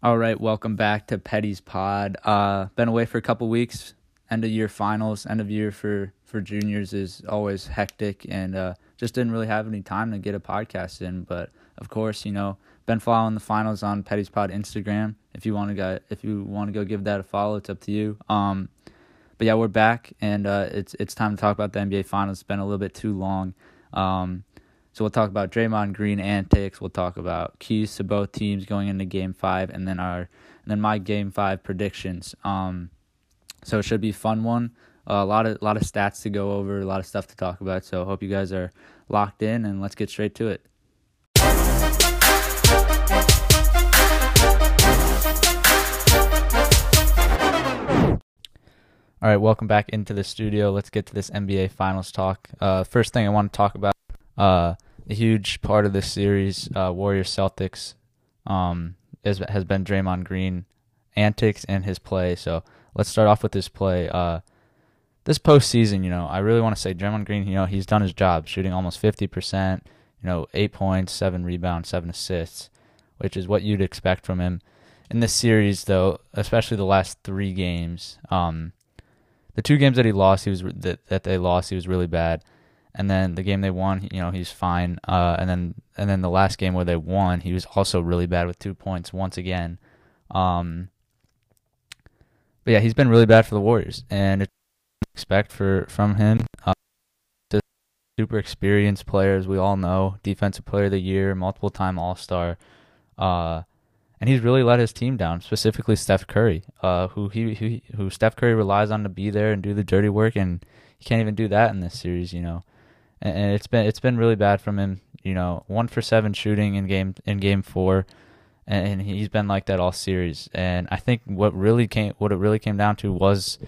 All right, welcome back to Petty's Pod. Uh, been away for a couple weeks. End of year finals, end of year for for juniors is always hectic, and uh, just didn't really have any time to get a podcast in. But of course, you know, been following the finals on Petty's Pod Instagram. If you want to go, if you want to go give that a follow, it's up to you. Um, but yeah, we're back, and uh, it's it's time to talk about the NBA finals. It's been a little bit too long. Um, so we'll talk about Draymond Green antics. We'll talk about keys to both teams going into Game Five, and then our and then my Game Five predictions. Um, so it should be a fun one. Uh, a lot of a lot of stats to go over, a lot of stuff to talk about. So I hope you guys are locked in, and let's get straight to it. All right, welcome back into the studio. Let's get to this NBA Finals talk. Uh, first thing I want to talk about. Uh, a huge part of this series, uh, Warriors Celtics, um, is, has been Draymond Green antics and his play. So let's start off with his play. Uh, this postseason, you know, I really want to say Draymond Green. You know, he's done his job, shooting almost fifty percent. You know, eight points, seven rebounds, seven assists, which is what you'd expect from him. In this series, though, especially the last three games, um, the two games that he lost, he was that, that they lost, he was really bad and then the game they won, you know, he's fine. Uh, and then and then the last game where they won, he was also really bad with two points once again. Um, but yeah, he's been really bad for the Warriors, and it's expect for from him. Uh, super experienced players, we all know, defensive player of the year, multiple time All Star. Uh, and he's really let his team down, specifically Steph Curry, uh, who he who, who Steph Curry relies on to be there and do the dirty work, and he can't even do that in this series, you know and it's been it's been really bad from him. You know, one for seven shooting in game in game four, and he's been like that all series. And I think what really came what it really came down to was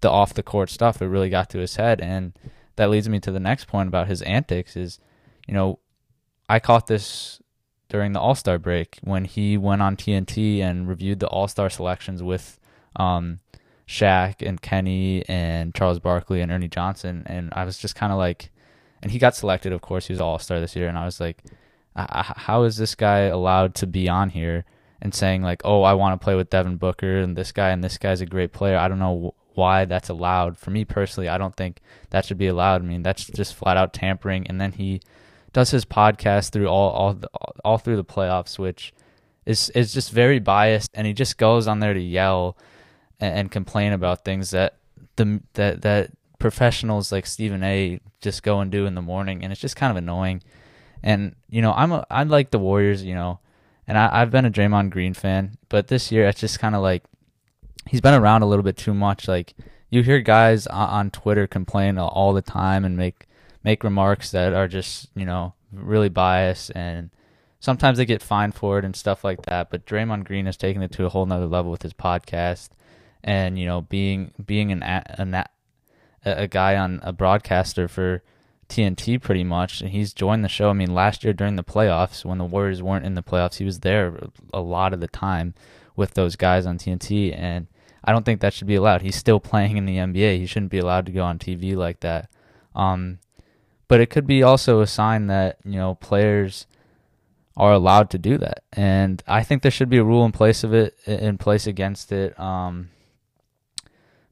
the off the court stuff. It really got to his head, and that leads me to the next point about his antics. Is you know, I caught this during the All Star break when he went on TNT and reviewed the All Star selections with um, Shaq and Kenny and Charles Barkley and Ernie Johnson, and I was just kind of like and he got selected. Of course, he was All Star this year, and I was like, how is this guy allowed to be on here and saying like, oh, I want to play with Devin Booker and this guy and this guy's a great player. I don't know why that's allowed. For me personally, I don't think that should be allowed. I mean, that's just flat out tampering. And then he does his podcast through all all all through the playoffs, which is is just very biased, and he just goes on there to yell and, and complain about things that the that that professionals like Stephen A. just go and do in the morning, and it's just kind of annoying. And you know, I'm a I like the Warriors, you know, and I, I've been a Draymond Green fan, but this year it's just kind of like he's been around a little bit too much. Like you hear guys on, on Twitter complain all the time and make make remarks that are just you know really biased and sometimes they get fined for it and stuff like that. But Draymond Green has taken it to a whole nother level with his podcast and you know being being an an a, a guy on a broadcaster for TNT pretty much, and he's joined the show. I mean, last year during the playoffs, when the Warriors weren't in the playoffs, he was there a lot of the time with those guys on TNT, and I don't think that should be allowed. He's still playing in the NBA. He shouldn't be allowed to go on TV like that. Um, but it could be also a sign that you know players are allowed to do that, and I think there should be a rule in place of it in place against it. Um,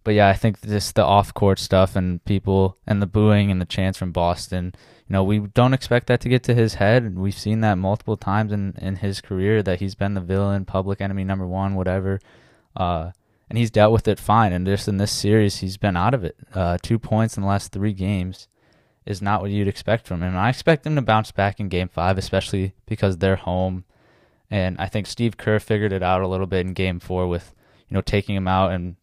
but yeah, I think just the off court stuff and people and the booing and the chants from Boston, you know, we don't expect that to get to his head. We've seen that multiple times in, in his career that he's been the villain, public enemy number one, whatever. Uh, and he's dealt with it fine. And just in this series, he's been out of it. Uh, two points in the last three games is not what you'd expect from him. And I expect him to bounce back in game five, especially because they're home. And I think Steve Kerr figured it out a little bit in game four with, you know, taking him out and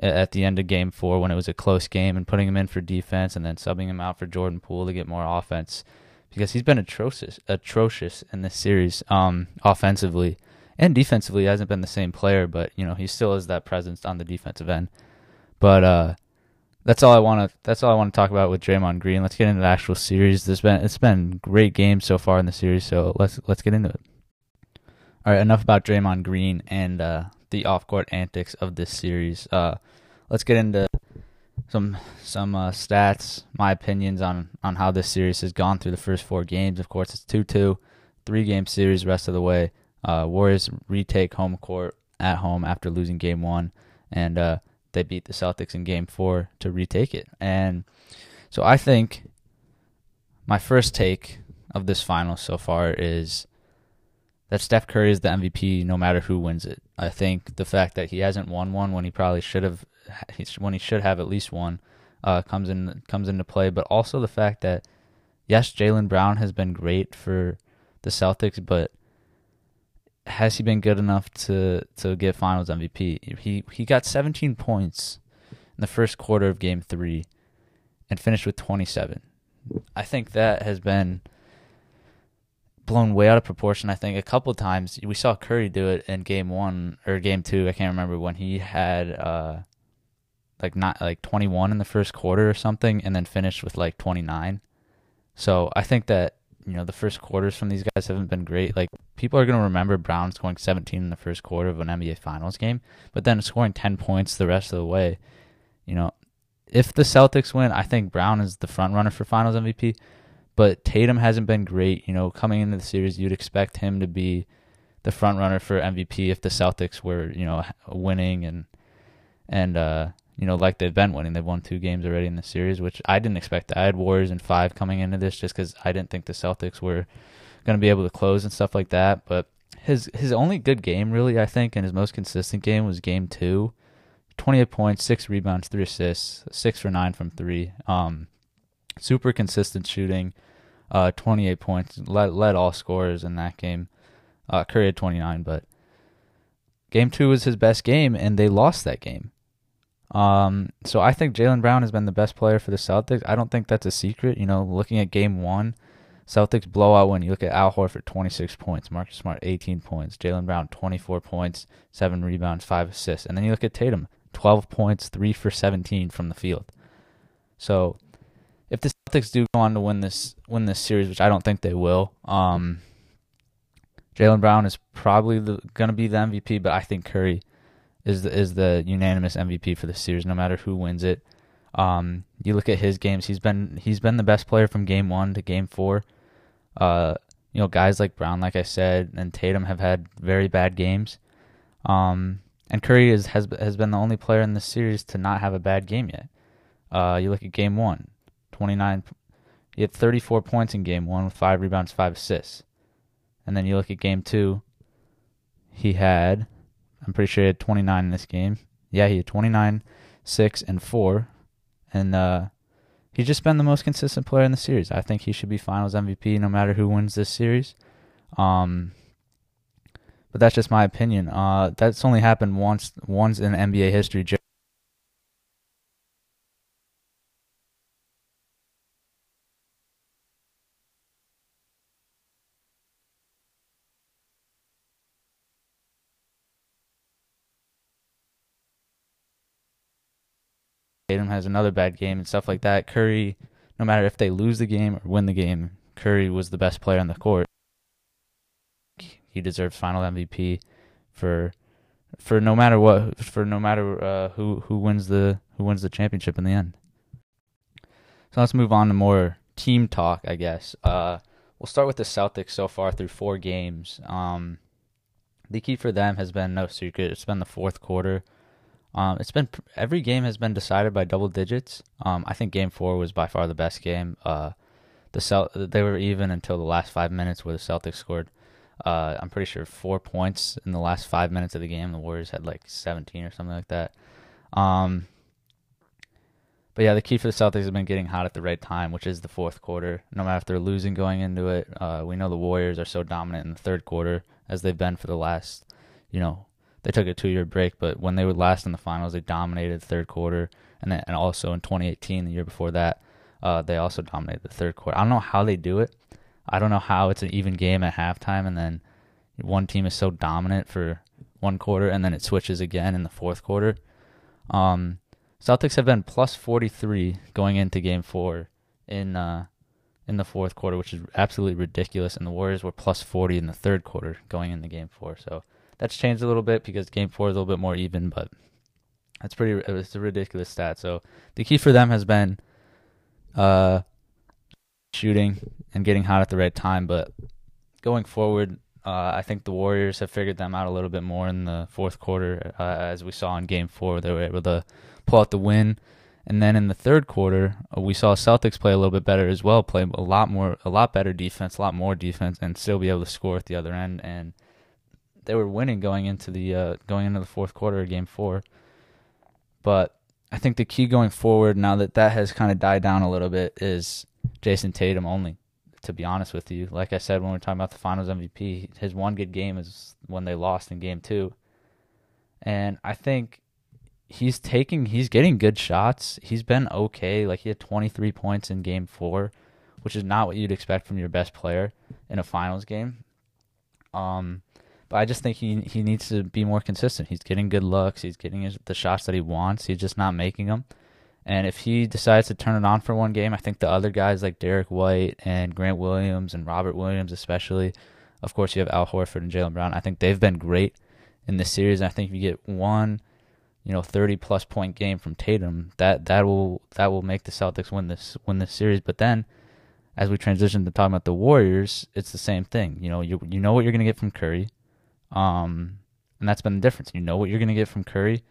at the end of game four when it was a close game and putting him in for defense and then subbing him out for Jordan Poole to get more offense because he's been atrocious atrocious in this series um, offensively and defensively. Hasn't been the same player but you know he still has that presence on the defensive end. But uh, that's all I want to that's all I want to talk about with Draymond Green. Let's get into the actual series. There's been it's been great games so far in the series so let's let's get into it. All right enough about Draymond Green and uh, the off court antics of this series. Uh, let's get into some some uh, stats, my opinions on on how this series has gone through the first four games. Of course, it's two two, three game series rest of the way. Uh, Warriors retake home court at home after losing game one, and uh, they beat the Celtics in game four to retake it. And so I think my first take of this final so far is that Steph Curry is the MVP no matter who wins it. I think the fact that he hasn't won one when he probably should have, when he should have at least one, uh, comes in comes into play. But also the fact that yes, Jaylen Brown has been great for the Celtics, but has he been good enough to to get Finals MVP? He he got 17 points in the first quarter of Game Three, and finished with 27. I think that has been blown way out of proportion. I think a couple times we saw Curry do it in Game One or Game Two. I can't remember when he had uh like not like 21 in the first quarter or something, and then finished with like 29. So I think that you know the first quarters from these guys haven't been great. Like people are going to remember Brown scoring 17 in the first quarter of an NBA Finals game, but then scoring 10 points the rest of the way. You know, if the Celtics win, I think Brown is the front runner for Finals MVP. But Tatum hasn't been great. You know, coming into the series, you'd expect him to be the front runner for MVP if the Celtics were, you know, winning and and uh, you know, like they've been winning. They've won two games already in the series, which I didn't expect. I had Warriors in five coming into this just because I didn't think the Celtics were going to be able to close and stuff like that. But his his only good game, really, I think, and his most consistent game was Game Two. 28 points, six rebounds, three assists, six for nine from three. Um, super consistent shooting. Uh, 28 points, led led all scorers in that game. Uh, Curry had 29, but game two was his best game, and they lost that game. Um, so I think Jaylen Brown has been the best player for the Celtics. I don't think that's a secret. You know, looking at game one, Celtics blowout win. you look at Al Horford, 26 points, Marcus Smart, 18 points, Jaylen Brown, 24 points, 7 rebounds, 5 assists. And then you look at Tatum, 12 points, 3 for 17 from the field. So if the Celtics do go on to win this win this series, which I don't think they will, um, Jaylen Brown is probably going to be the MVP, but I think Curry is the, is the unanimous MVP for the series, no matter who wins it. Um, you look at his games; he's been he's been the best player from game one to game four. Uh, you know, guys like Brown, like I said, and Tatum have had very bad games. Um, and Curry is, has has been the only player in this series to not have a bad game yet. Uh, you look at game one, 29. He had 34 points in game one with five rebounds, five assists. And then you look at game two, he had I'm pretty sure he had 29 in this game. Yeah, he had 29, 6, and 4. And uh, he's just been the most consistent player in the series. I think he should be finals MVP no matter who wins this series. Um, but that's just my opinion. Uh, that's only happened once once in NBA history. Tatum has another bad game and stuff like that. Curry, no matter if they lose the game or win the game, Curry was the best player on the court. He deserves final MVP for for no matter what for no matter uh, who who wins the who wins the championship in the end. So let's move on to more team talk, I guess. Uh, we'll start with the Celtics so far through four games. Um, the key for them has been no secret. It's been the fourth quarter. Um, it's been every game has been decided by double digits. Um, I think Game Four was by far the best game. Uh, the Cel- they were even until the last five minutes where the Celtics scored. Uh, I'm pretty sure four points in the last five minutes of the game. The Warriors had like 17 or something like that. Um, but yeah, the key for the Celtics has been getting hot at the right time, which is the fourth quarter. No matter if they're losing going into it, uh, we know the Warriors are so dominant in the third quarter as they've been for the last, you know, they took a two year break, but when they were last in the finals, they dominated the third quarter, and then, and also in 2018, the year before that, uh, they also dominated the third quarter. I don't know how they do it. I don't know how it's an even game at halftime, and then one team is so dominant for one quarter, and then it switches again in the fourth quarter. Um, Celtics have been plus 43 going into Game Four in uh, in the fourth quarter, which is absolutely ridiculous, and the Warriors were plus 40 in the third quarter going into Game Four. So that's changed a little bit because game four is a little bit more even, but that's pretty. It's a ridiculous stat. So the key for them has been uh, shooting and getting hot at the right time. But going forward, Uh, I think the Warriors have figured them out a little bit more in the fourth quarter, uh, as we saw in Game Four. They were able to pull out the win, and then in the third quarter, uh, we saw Celtics play a little bit better as well, play a lot more, a lot better defense, a lot more defense, and still be able to score at the other end. And they were winning going into the uh, going into the fourth quarter of Game Four. But I think the key going forward, now that that has kind of died down a little bit, is Jayson Tatum only. To be honest with you, like I said when we were talking about the Finals MVP, his one good game is when they lost in Game Two, and I think he's taking, he's getting good shots. He's been okay. Like he had 23 points in Game Four, which is not what you'd expect from your best player in a Finals game. Um, but I just think he he needs to be more consistent. He's getting good looks. He's getting his, the shots that he wants. He's just not making them. And if he decides to turn it on for one game, I think the other guys like Derrick White and Grant Williams and Robert Williams, especially, of course, you have Al Horford and Jaylen Brown. I think they've been great in this series. And I think if you get one, you know, thirty plus point game from Tatum, that that will that will make the Celtics win this win this series. But then, as we transition to talking about the Warriors, it's the same thing. You know, you you know what you're going to get from Curry. Um, and that's been the difference. You know what you're going to get from Curry,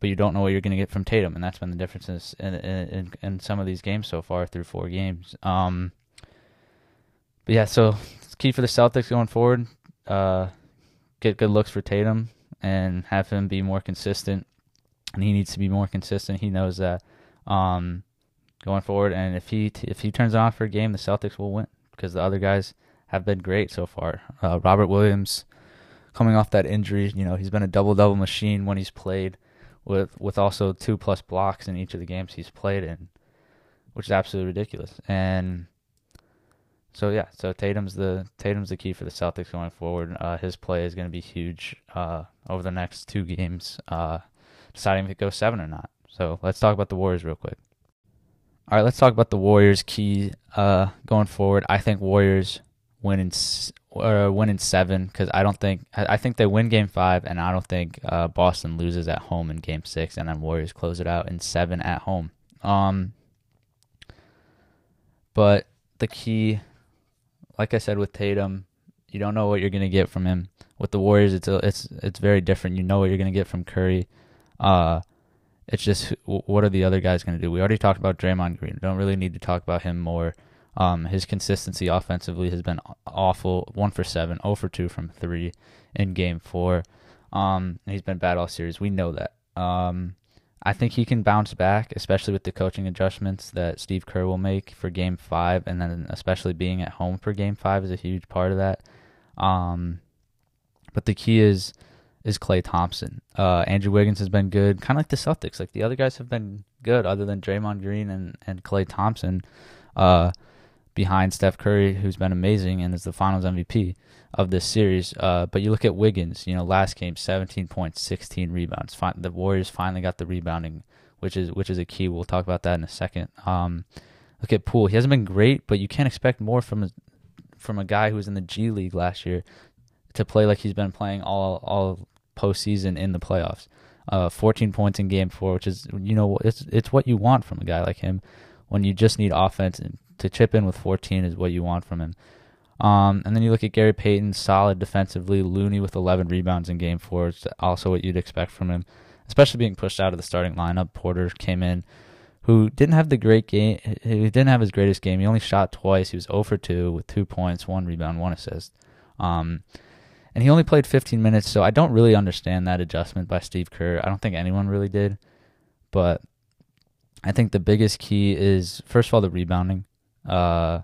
but you don't know what you're going to get from Tatum, and that's been the differences in, in in some of these games so far through four games. Um, but yeah, so it's key for the Celtics going forward. Uh, get good looks for Tatum and have him be more consistent. And he needs to be more consistent. He knows that um, going forward. And if he t- if he turns on for a game, the Celtics will win because the other guys have been great so far. Uh, Robert Williams coming off that injury. You know, he's been a double double machine when he's played, with with also two plus blocks in each of the games he's played in, which is absolutely ridiculous. And so yeah, so Tatum's the Tatum's the key for the Celtics going forward. Uh, his play is going to be huge uh, over the next two games, uh, deciding if it goes seven or not. So let's talk about the Warriors real quick. All right, let's talk about the Warriors' key uh, going forward. I think Warriors win in or win in seven because I don't think I, think they win Game Five, and I don't think uh, Boston loses at home in Game Six, and then Warriors close it out in seven at home. Um, but the key, like I said with Tatum, you don't know what you're gonna get from him. With the Warriors, it's a, it's it's very different. You know what you're gonna get from Curry. Uh, it's just what are the other guys gonna do? We already talked about Draymond Green. Don't really need to talk about him more. Um, his consistency offensively has been awful. One for seven, 0 for two from three in Game Four. Um, he's been bad all series. We know that. Um, I think he can bounce back, especially with the coaching adjustments that Steve Kerr will make for Game Five, and then especially being at home for Game Five is a huge part of that. Um, but the key is is Klay Thompson. Uh, Andrew Wiggins has been good, kind of like the Celtics. Like the other guys have been good, other than Draymond Green and and Klay Thompson. Uh, behind Steph Curry, who's been amazing and is the Finals MVP of this series. Uh, but you look at Wiggins. You know, last game, 17 points, 16 rebounds. the Warriors finally got the rebounding, which is which is a key. We'll talk about that in a second. Um, look at Poole. He hasn't been great, but you can't expect more from a, from a guy who was in the G League last year to play like he's been playing all all postseason in the playoffs. Uh, 14 points in Game Four, which is you know it's it's what you want from a guy like him when you just need offense and to chip in with 14 is what you want from him. Um, and then you look at Gary Payton, solid defensively. Looney with 11 rebounds in Game Four, is also what you'd expect from him, especially being pushed out of the starting lineup. Porter came in, who didn't have the great game. He didn't have his greatest game. He only shot twice. He was 0 for 2 with two points, one rebound, one assist. Um, and he only played 15 minutes, so I don't really understand that adjustment by Steve Kerr. I don't think anyone really did, but I think the biggest key is first of all the rebounding. Uh,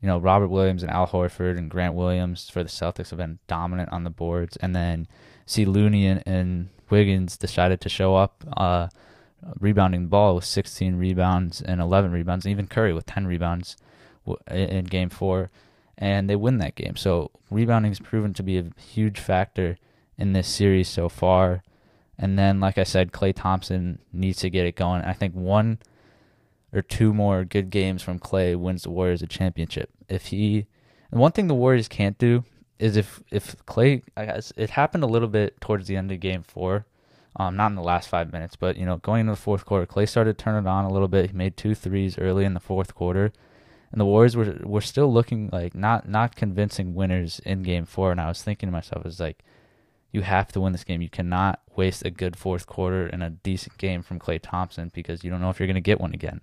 you know, Robert Williams and Al Horford and Grant Williams for the Celtics have been dominant on the boards. And then see Looney and, and Wiggins decided to show up uh, rebounding the ball with 16 rebounds and 11 rebounds, and even Curry with 10 rebounds in game four. And they win that game. So rebounding has proven to be a huge factor in this series so far. And then, like I said, Klay Thompson needs to get it going. I think one – or two more good games from Klay wins the Warriors a championship. If he, and one thing the Warriors can't do is if if Klay, I guess it happened a little bit towards the end of Game Four, um, not in the last five minutes, but you know going into the fourth quarter, Klay started turning it on a little bit. He made two threes early in the fourth quarter, and the Warriors were were still looking like not not convincing winners in Game Four. And I was thinking to myself, "I was like, you have to win this game. You cannot waste a good fourth quarter and a decent game from Klay Thompson because you don't know if you're going to get one again.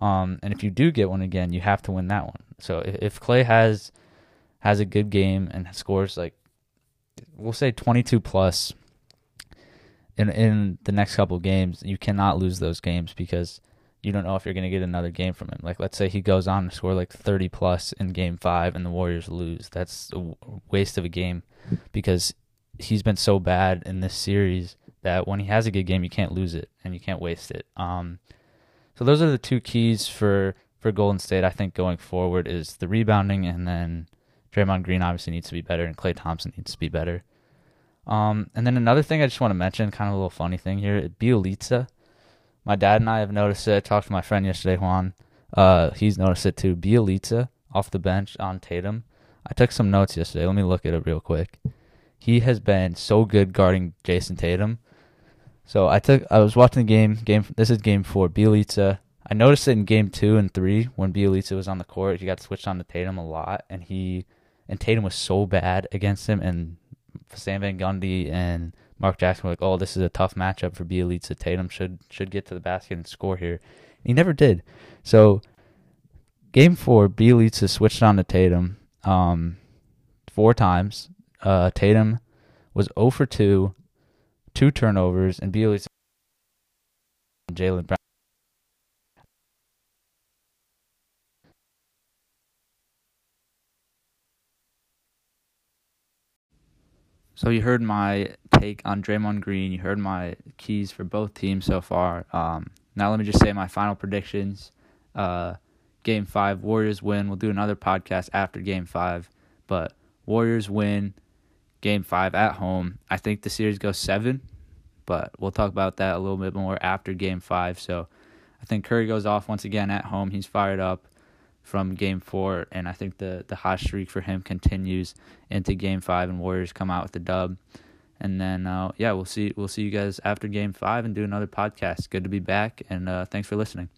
Um, and if you do get one again, you have to win that one. So if, if Klay has has a good game and scores like we'll say 22 plus in in the next couple games, you cannot lose those games because you don't know if you're going to get another game from him. Like let's say he goes on to score like 30 plus in game 5 and the Warriors lose. That's a waste of a game because he's been so bad in this series that when he has a good game, you can't lose it and you can't waste it. Um, so those are the two keys for for Golden State. I think going forward is the rebounding, and then Draymond Green obviously needs to be better, and Klay Thompson needs to be better. Um, and then another thing I just want to mention, kind of a little funny thing here, Bjelica. My dad and I have noticed it. I talked to my friend yesterday, Juan. Uh, he's noticed it too. Bjelica off the bench on Tatum. I took some notes yesterday. Let me look at it real quick he has been so good guarding Jayson Tatum. So I took I was watching the game. Game this is game four. Bjelica. I noticed it in game two and three when Bjelica was on the court. He got switched on to Tatum a lot, and he and Tatum was so bad against him. And Stan Van Gundy and Mark Jackson were like, "Oh, this is a tough matchup for Bjelica. Tatum should should get to the basket and score here." And he never did. So game four, Bjelica switched on to Tatum um, four times uh, Tatum was 0 for 2, two turnovers, and Bjelica and Jaylen Brown. So you heard my take on Draymond Green. You heard my keys for both teams so far. Um, now let me just say my final predictions. Uh, game five, Warriors win. We'll do another podcast after Game five, but Warriors win game five at home. I think the series goes seven, but we'll talk about that a little bit more after game five. So I think Curry goes off once again at home. He's fired up from game four, and I think the, the hot streak for him continues into game five, and Warriors come out with the dub. And then, uh, yeah, we'll see. We'll see you guys after Game Five and do another podcast. Good to be back, and uh, thanks for listening.